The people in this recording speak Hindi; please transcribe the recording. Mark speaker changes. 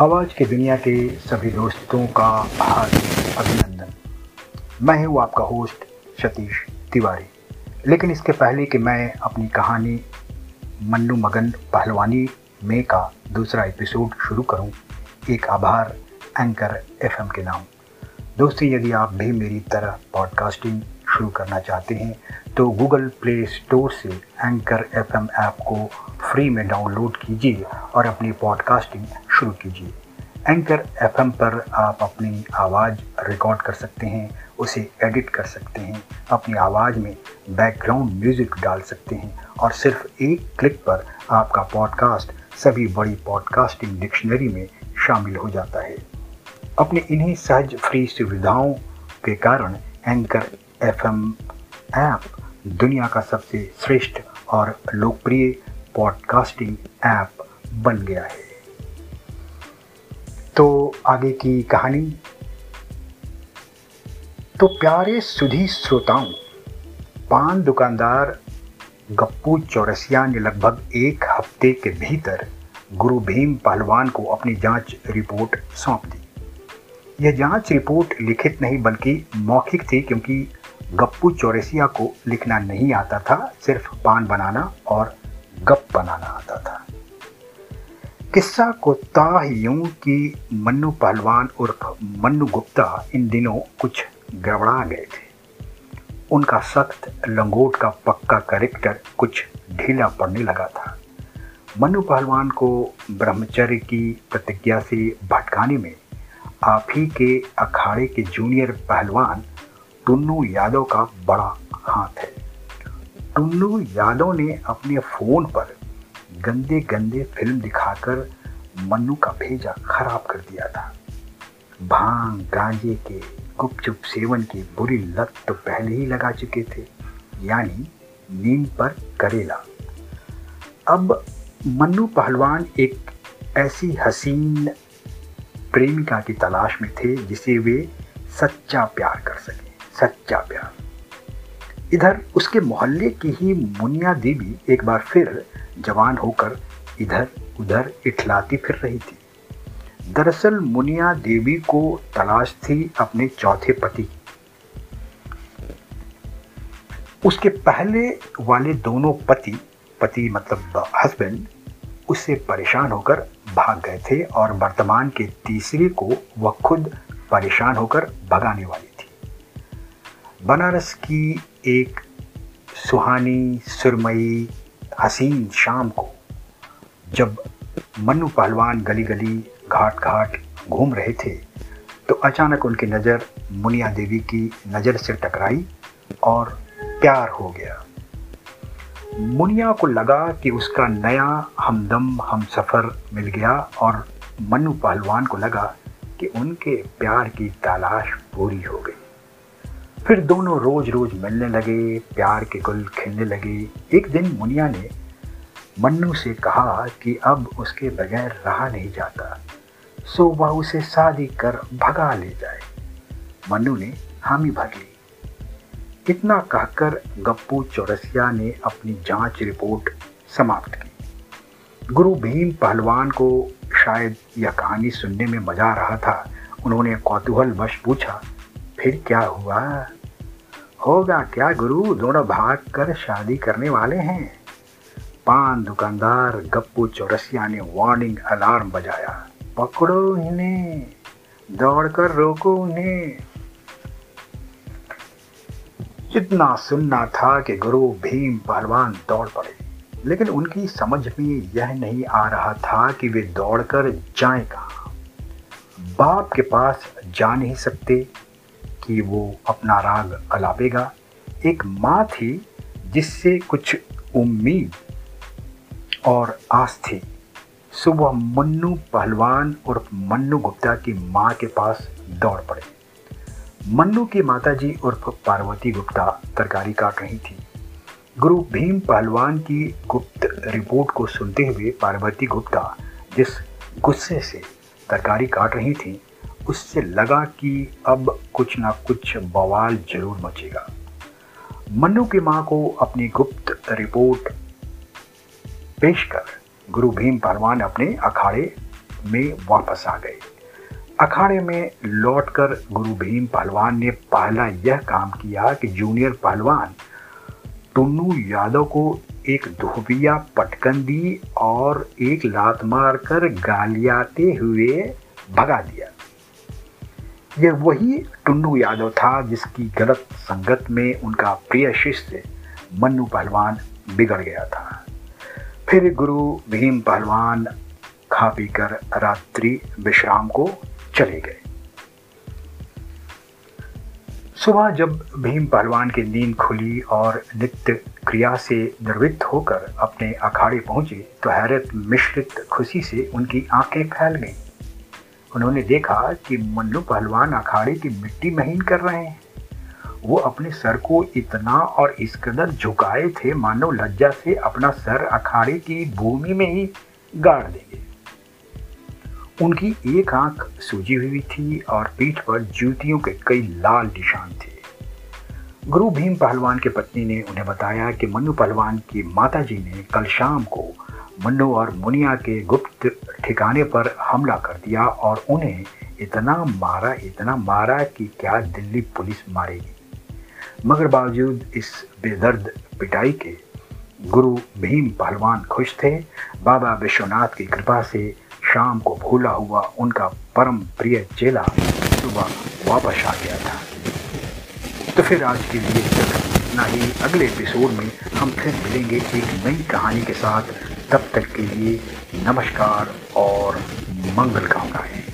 Speaker 1: आवाज़ की दुनिया के सभी दोस्तों का हार्दिक अभिनंदन। मैं हूँ आपका होस्ट सतीश तिवारी। लेकिन इसके पहले कि मैं अपनी कहानी मन्नू मगन पहलवानी में का दूसरा एपिसोड शुरू करूँ, एक आभार एंकर एफएम के नाम। दोस्तों यदि आप भी मेरी तरह पॉडकास्टिंग शुरू करना चाहते हैं तो गूगल प्ले स्टोर से एंकर एफएम ऐप को फ्री में डाउनलोड कीजिए और अपनी पॉडकास्टिंग शुरू कीजिए। एंकर एफएम पर आप अपनी आवाज़ रिकॉर्ड कर सकते हैं, उसे एडिट कर सकते हैं, अपनी आवाज़ में बैकग्राउंड म्यूज़िक डाल सकते हैं और सिर्फ़ एक क्लिक पर आपका पॉडकास्ट सभी बड़ी पॉडकास्टिंग डिक्शनरी में शामिल हो जाता है। अपने इन्हीं सहज फ्री सुविधाओं के कारण एंकर एफएम ऐप दुनिया का सबसे श्रेष्ठ और लोकप्रिय पॉडकास्टिंग ऐप बन गया है। तो आगे की कहानी। तो प्यारे सुधी श्रोताओं, पान दुकानदार गप्पू चौरसिया ने लगभग एक हफ़्ते के भीतर गुरु भीम पहलवान को अपनी जाँच रिपोर्ट सौंप दी। यह जाँच रिपोर्ट लिखित नहीं, बल्कि मौखिक थी, क्योंकि गप्पू चौरसिया को लिखना नहीं आता था, सिर्फ़ पान बनाना और गप बनाना। किस्सा को ता यूँ कि मन्नू पहलवान उर्फ़ मन्नू गुप्ता इन दिनों कुछ गड़बड़ा गए थे। उनका सख्त लंगोट का पक्का करेक्टर कुछ ढीला पड़ने लगा था। मन्नू पहलवान को ब्रह्मचर्य की प्रतिज्ञा से भटकाने में आप ही के अखाड़े के जूनियर पहलवान टुन्नू यादव का बड़ा हाथ है। टुन्नू यादव ने अपने फ़ोन पर गंदे गंदे फ़िल्म दिखाकर मन्नू का भेजा खराब कर दिया था। भाँग, गांजे के, गुपचुप सेवन की बुरी लत तो पहले ही लगा चुके थे, यानी नीम पर करेला। अब मन्नू पहलवान एक ऐसी हसीन प्रेमिका की तलाश में थे जिसे वे सच्चा प्यार कर सके, सच्चा प्यार। इधर उसके मोहल्ले की ही मुनिया देवी एक बार फिर जवान होकर इधर उधर इठलाती फिर रही थी। दरअसल मुनिया देवी को तलाश थी अपने चौथे पति। उसके पहले वाले दोनों पति पति मतलब हस्बैंड उससे परेशान होकर भाग गए थे और वर्तमान के तीसरे को वह खुद परेशान होकर भगाने वाली बनारस की एक सुहानी, सुरमई, हसीन शाम को, जब मन्नू पहलवान गली गली घाट घाट घूम रहे थे तो अचानक उनकी नज़र मुनिया देवी की नज़र से टकराई और प्यार हो गया। मुनिया को लगा कि उसका नया हमदम हम सफ़र मिल गया और मन्नू पहलवान को लगा कि उनके प्यार की तलाश पूरी हो गई। फिर दोनों रोज रोज मिलने लगे, प्यार के गुल खिलने लगे। एक दिन मुनिया ने मन्नू से कहा कि अब उसके बगैर रहा नहीं जाता। सो वह उसे शादी कर भगा ले जाए। मन्नू ने हामी भर ली। इतना कहकर गप्पू चौरसिया ने अपनी जाँच रिपोर्ट समाप्त की। गुरु भीम पहलवान को शायद यह कहानी सुनने में मज़ा आ रहा था। उन्होंने कौतूहल वश पूछा फिर क्या हुआ? होगा क्या गुरु? दोनों भाग कर शादी करने वाले हैं। पान दुकानदार, गप्पू चौरसिया ने वार्निंग अलार्म बजाया। पकड़ो इन्हें। दौड़कर रोको उन्हें। इतना सुनना था कि गुरु भीम पहलवान दौड़ पड़े। लेकिन उनकी समझ में यह नहीं आ रहा था कि वे दौड़कर जाए कहा। बाप के पास जा नहीं सकते। कि वो अपना राग अलापेगा। एक माँ थी जिससे कुछ उम्मीद और आस थी। सुबह मन्नू पहलवान और मन्नू गुप्ता की माँ के पास दौड़ पड़े। मन्नू की माताजी उर्फ़ पार्वती गुप्ता तरकारी काट रही थी। गुरु भीम पहलवान की गुप्त रिपोर्ट को सुनते हुए पार्वती गुप्ता जिस गुस्से से तरकारी काट रही थी उससे लगा कि अब कुछ ना कुछ बवाल ज़रूर मचेगा। मन्नू की माँ को अपनी गुप्त रिपोर्ट पेश कर गुरु भीम पहलवान अपने अखाड़े में वापस आ गए। अखाड़े में लौटकर गुरु भीम पहलवान ने पहला यह काम किया कि जूनियर पहलवान टुन्नू यादव को एक धोबिया पटकन दी और एक लात मारकर गालियाते हुए भगा दिया। यह वही टुन्नू यादव था जिसकी गलत संगत में उनका प्रिय शिष्य मन्नू पहलवान बिगड़ गया था। फिर गुरु भीम पहलवान खा पी कर रात्रि विश्राम को चले गए। सुबह जब भीम पहलवान की नींद खुली और नित्य क्रिया से निर्वृत्त होकर अपने अखाड़े पहुँचे तो हैरत मिश्रित खुशी से उनकी आँखें फैल गईं। उन्होंने देखा कि मन्नू पहलवान अखाड़े की मिट्टी महीन कर रहे हैं। वो अपने सर को इतना और इस कदर झुकाए थे, मानो लज्जा से अपना सर अखाड़े की भूमि में ही गाड़ देंगे। उनकी एक आँख सूजी हुई थी और पीठ पर जूतियों के कई लाल निशान थे। गुरु भीम पहलवान के पत्नी ने उन्हें बताया कि मन्नू पहलवान की माता जी ने कल शाम को मन्नू और मुनिया के गुप्त ठिकाने पर हमला कर दिया और उन्हें इतना मारा इतना मारा कि क्या दिल्ली पुलिस मारेगी। मगर बावजूद इस बेदर्द पिटाई के गुरु भीम पहलवान खुश थे। बाबा विश्वनाथ की कृपा से शाम को भूला हुआ उनका परम प्रिय चेला सुबह वापस आ गया था। तो फिर आज के लिए इतना ही। अगले एपिसोड में हम फिर मिलेंगे एक नई कहानी के साथ। तब तक के लिए नमस्कार और मंगल कामनाएँ।